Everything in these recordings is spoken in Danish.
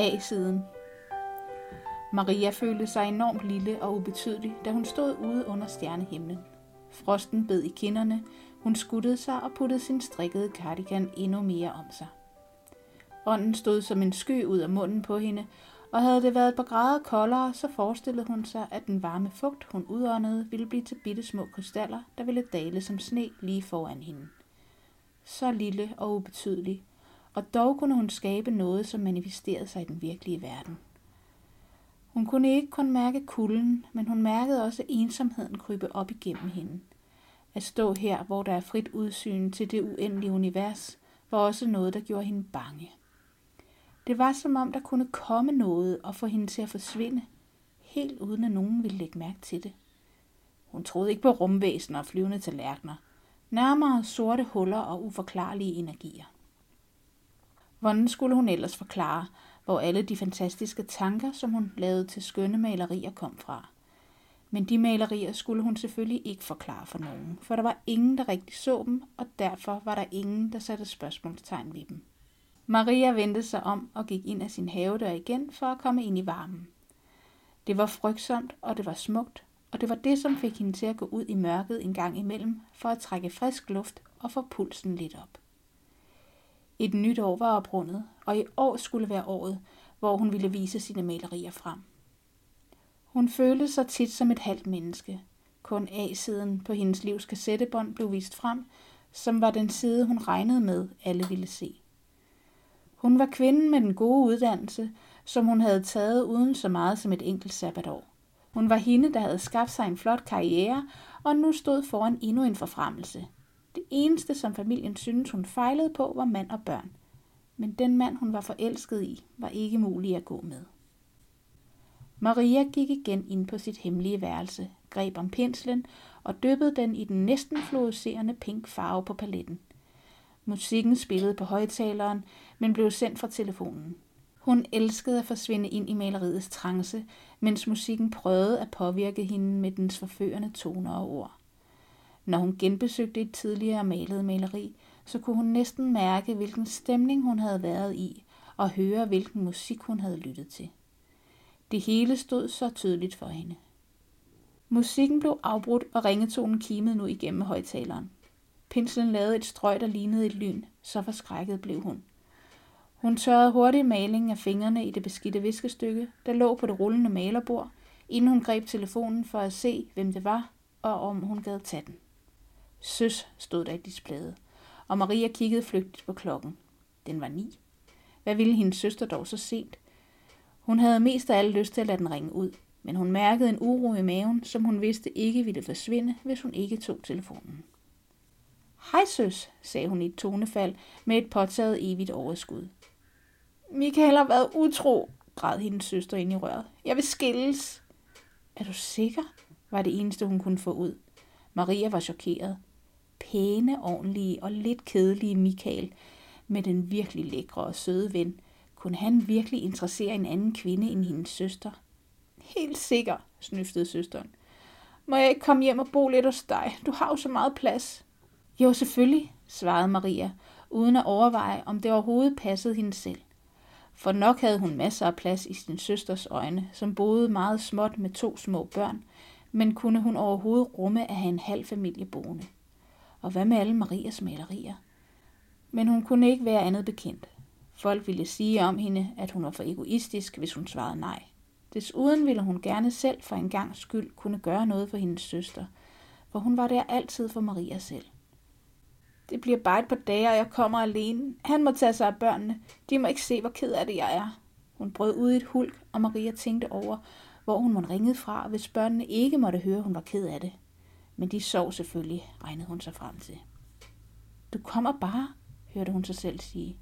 A-siden. Maria følte sig enormt lille og ubetydelig, da hun stod ude under stjernehimlen. Frosten bed i kinderne, hun skuttede sig og puttede sin strikkede cardigan endnu mere om sig. Ånden stod som en sky ud af munden på hende, og havde det været et par grader koldere, så forestillede hun sig, at den varme fugt, hun udåndede, ville blive til bitte små krystaller, der ville dale som sne lige foran hende. Så lille og ubetydelig, og dog kunne hun skabe noget, som manifesterede sig i den virkelige verden. Hun kunne ikke kun mærke kulden, men hun mærkede også ensomheden krybe op igennem hende. At stå her, hvor der er frit udsyn til det uendelige univers, var også noget, der gjorde hende bange. Det var som om, der kunne komme noget og få hende til at forsvinde, helt uden at nogen ville lægge mærke til det. Hun troede ikke på rumvæsener og flyvende tallerkener, nærmere sorte huller og uforklarlige energier. Hvordan skulle hun ellers forklare, hvor alle de fantastiske tanker, som hun lavede til skønne malerier, kom fra? Men de malerier skulle hun selvfølgelig ikke forklare for nogen, for der var ingen, der rigtig så dem, og derfor var der ingen, der satte spørgsmålstegn ved dem. Maria vendte sig om og gik ind af sin havedør igen for at komme ind i varmen. Det var frygtsomt, og det var smukt, og det var det, som fik hende til at gå ud i mørket en gang imellem for at trække frisk luft og få pulsen lidt op. Et nyt år var oprundet, og i år skulle være året, hvor hun ville vise sine malerier frem. Hun følte sig tit som et halvt menneske. Kun A-siden på hendes livs kassettebånd blev vist frem, som var den side, hun regnede med, alle ville se. Hun var kvinden med den gode uddannelse, som hun havde taget uden så meget som et enkelt sabbatår. Hun var hende, der havde skabt sig en flot karriere, og nu stod foran endnu en forfremmelse. Eneste, som familien syntes, hun fejlede på, var mand og børn. Men den mand, hun var forelsket i, var ikke mulig at gå med. Maria gik igen ind på sit hemmelige værelse, greb om penslen og dyppede den i den næsten fluorescerende pink farve på paletten. Musikken spillede på højtaleren, men blev sendt fra telefonen. Hun elskede at forsvinde ind i maleriets trance, mens musikken prøvede at påvirke hende med dens forførende toner og ord. Når hun genbesøgte et tidligere malet maleri, så kunne hun næsten mærke, hvilken stemning hun havde været i, og høre, hvilken musik hun havde lyttet til. Det hele stod så tydeligt for hende. Musikken blev afbrudt, og ringetonen kimede nu igennem højtaleren. Pinslen lavede et strøg, der lignede et lyn, så forskrækket blev hun. Hun tørrede hurtigt malingen af fingrene i det beskidte viskestykke, der lå på det rullende malerbord, inden hun greb telefonen for at se, hvem det var, og om hun gad tage den. Søs stod der i displayet, og Maria kiggede flygtigt på klokken. Den var ni. Hvad ville hendes søster dog så sent? Hun havde mest af alt lyst til at lade den ringe ud, men hun mærkede en uro i maven, som hun vidste ikke ville forsvinde, hvis hun ikke tog telefonen. Hej søs, sagde hun i et tonefald med et påtaget evigt overskud. Michael har været utro, græd hendes søster ind i røret. Jeg vil skilles. Er du sikker? var det eneste, hun kunne få ud. Maria var chokeret. Pæne, ordentlige og lidt kedelige Michael med den virkelig lækre og søde ven. Kunne han virkelig interessere en anden kvinde end hendes søster? Helt sikker, snøftede søsteren. Må jeg ikke komme hjem og bo lidt hos dig? Du har jo så meget plads. Jo, selvfølgelig, svarede Maria, uden at overveje, om det overhovedet passede hende selv. For nok havde hun masser af plads i sin søsters øjne, som boede meget småt med to små børn, men kunne hun overhovedet rumme at have en halv familie boende? Og hvad med alle Marias malerier? Men hun kunne ikke være andet bekendt. Folk ville sige om hende, at hun var for egoistisk, hvis hun svarede nej. Desuden ville hun gerne selv for en gang skyld kunne gøre noget for hendes søster, for hun var der altid for Maria selv. Det bliver bare et par dage, og jeg kommer alene. Han må tage sig af børnene. De må ikke se, hvor ked af det jeg er. Hun brød ud i et hulk, og Maria tænkte over, hvor hun måtte ringe fra, hvis børnene ikke måtte høre, hun var ked af det. Men de sov selvfølgelig, regnede hun sig frem til. Du kommer bare, hørte hun sig selv sige.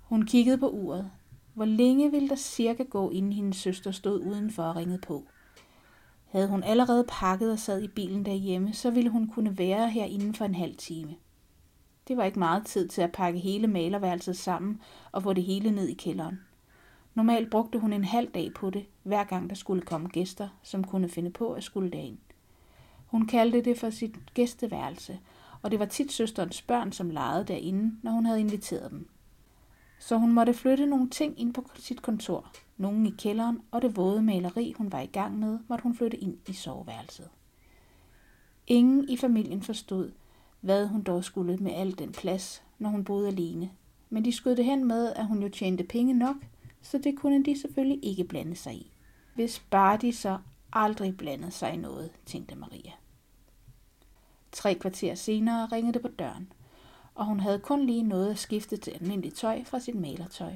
Hun kiggede på uret. Hvor længe ville der cirka gå, inden hendes søster stod udenfor og ringede på? Havde hun allerede pakket og sad i bilen derhjemme, så ville hun kunne være her inden for en halv time. Det var ikke meget tid til at pakke hele malerværelset sammen og få det hele ned i kælderen. Normalt brugte hun en halv dag på det, hver gang der skulle komme gæster, som kunne finde på at skulle derind. Hun kaldte det for sit gæsteværelse, og det var tit søsterens børn, som legede derinde, når hun havde inviteret dem. så hun måtte flytte nogle ting ind på sit kontor. Nogle i kælderen, og det våde maleri, hun var i gang med, måtte hun flytte ind i soveværelset. Ingen i familien forstod, hvad hun dog skulle med al den plads, når hun boede alene. Men de skød det hen med, at hun jo tjente penge nok, så det kunne de selvfølgelig ikke blande sig i. Hvis bare de så aldrig blandede sig i noget, tænkte Maria. Tre kvarter senere ringede det på døren, og hun havde kun lige noget at skifte til almindeligt tøj fra sit malertøj.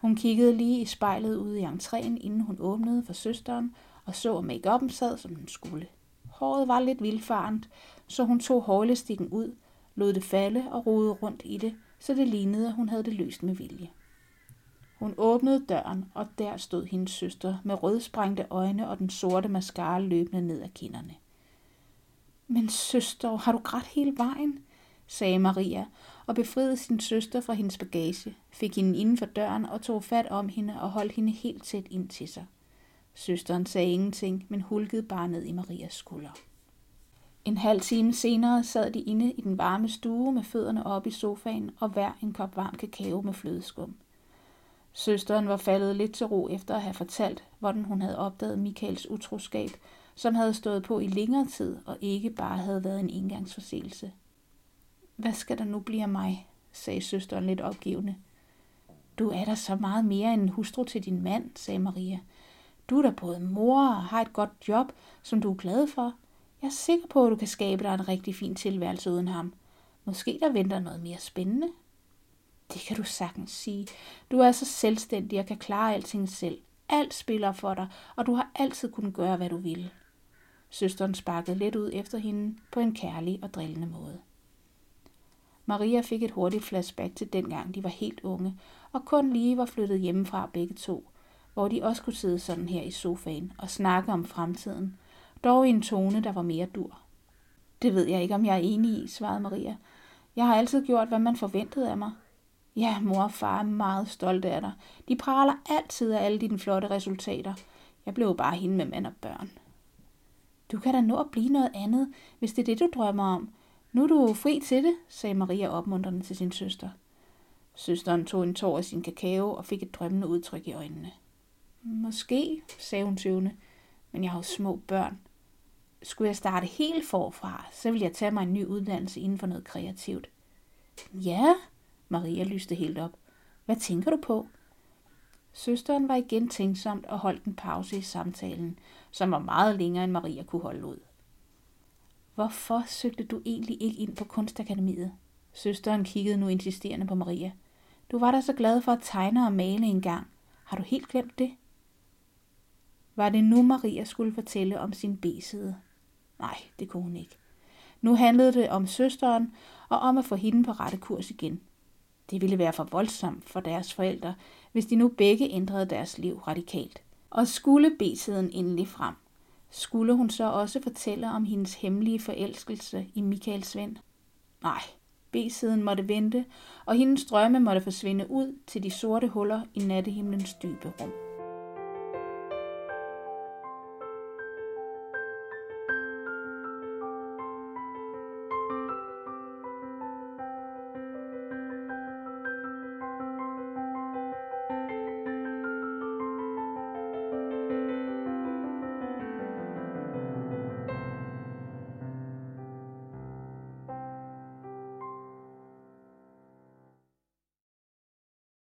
Hun kiggede lige i spejlet ude i entréen, inden hun åbnede for søsteren, og så, at make sad, som den skulle. Håret var lidt vildfarent, så hun tog hårlestikken ud, lod det falde og rodede rundt i det, så det lignede, at hun havde det løst med vilje. Hun åbnede døren, og der stod hendes søster med rødsprængte øjne og den sorte mascara løbende ned ad kinderne. Men søster, har du grædt hele vejen? sagde Maria, og befriede sin søster fra hendes bagage, fik hende inden for døren og tog fat om hende og holdt hende helt tæt ind til sig. Søsteren sagde ingenting, men hulkede bare ned i Marias skulder. En halv time senere sad de inde i den varme stue med fødderne op i sofaen og hver en kop varm kakao med flødeskum. Søsteren var faldet lidt til ro efter at have fortalt, hvordan hun havde opdaget Michaels utroskab, som havde stået på i længere tid og ikke bare havde været en engangsforseelse. Hvad skal der nu blive af mig? sagde søsteren lidt opgivende. Du er da så meget mere end en hustru til din mand, sagde Maria. Du er da både mor og har et godt job, som du er glad for. Jeg er sikker på, at du kan skabe dig en rigtig fin tilværelse uden ham. Måske der venter noget mere spændende. Det kan du sagtens sige. Du er så selvstændig og kan klare alting selv. Alt spiller for dig, og du har altid kunnet gøre, hvad du vil. Søsteren sparkede let ud efter hende på en kærlig og drillende måde. Maria fik et hurtigt flashback til dengang de var helt unge, og kun lige var flyttet hjemmefra begge to, hvor de også kunne sidde sådan her i sofaen og snakke om fremtiden, dog i en tone, der var mere dur. Det ved jeg ikke, om jeg er enig i, svarede Maria. Jeg har altid gjort, hvad man forventede af mig. Ja, mor og far er meget stolte af dig. De praler altid af alle dine flotte resultater. Jeg blev bare hende med mand og børn. Du kan da nå at blive noget andet, hvis det er det, du drømmer om. Nu er du fri til det, sagde Maria opmuntrende til sin søster. Søsteren tog en tår af sin kakao og fik et drømmende udtryk i øjnene. Måske, sagde hun tøvende, men jeg har jo små børn. Skulle jeg starte helt forfra, så ville jeg tage mig en ny uddannelse inden for noget kreativt. Ja, Maria lyste helt op. Hvad tænker du på? Søsteren var igen tænksomt og holdt en pause i samtalen, som var meget længere end Maria kunne holde ud. Hvorfor søgte du egentlig ikke ind på kunstakademiet? Søsteren kiggede nu insisterende på Maria. Du var da så glad for at tegne og male engang. Har du helt glemt det? Var det nu, Maria skulle fortælle om sin B-side? Nej, det kunne hun ikke. Nu handlede det om søsteren og om at få hende på rette kurs igen. Det ville være for voldsomt for deres forældre, hvis de nu begge ændrede deres liv radikalt. Og skulle B-siden endelig frem, skulle hun så også fortælle om hendes hemmelige forelskelse i Michael Svend? Nej, B-siden måtte vente, og hendes drømme måtte forsvinde ud til de sorte huller i nattehimlens dybe rum.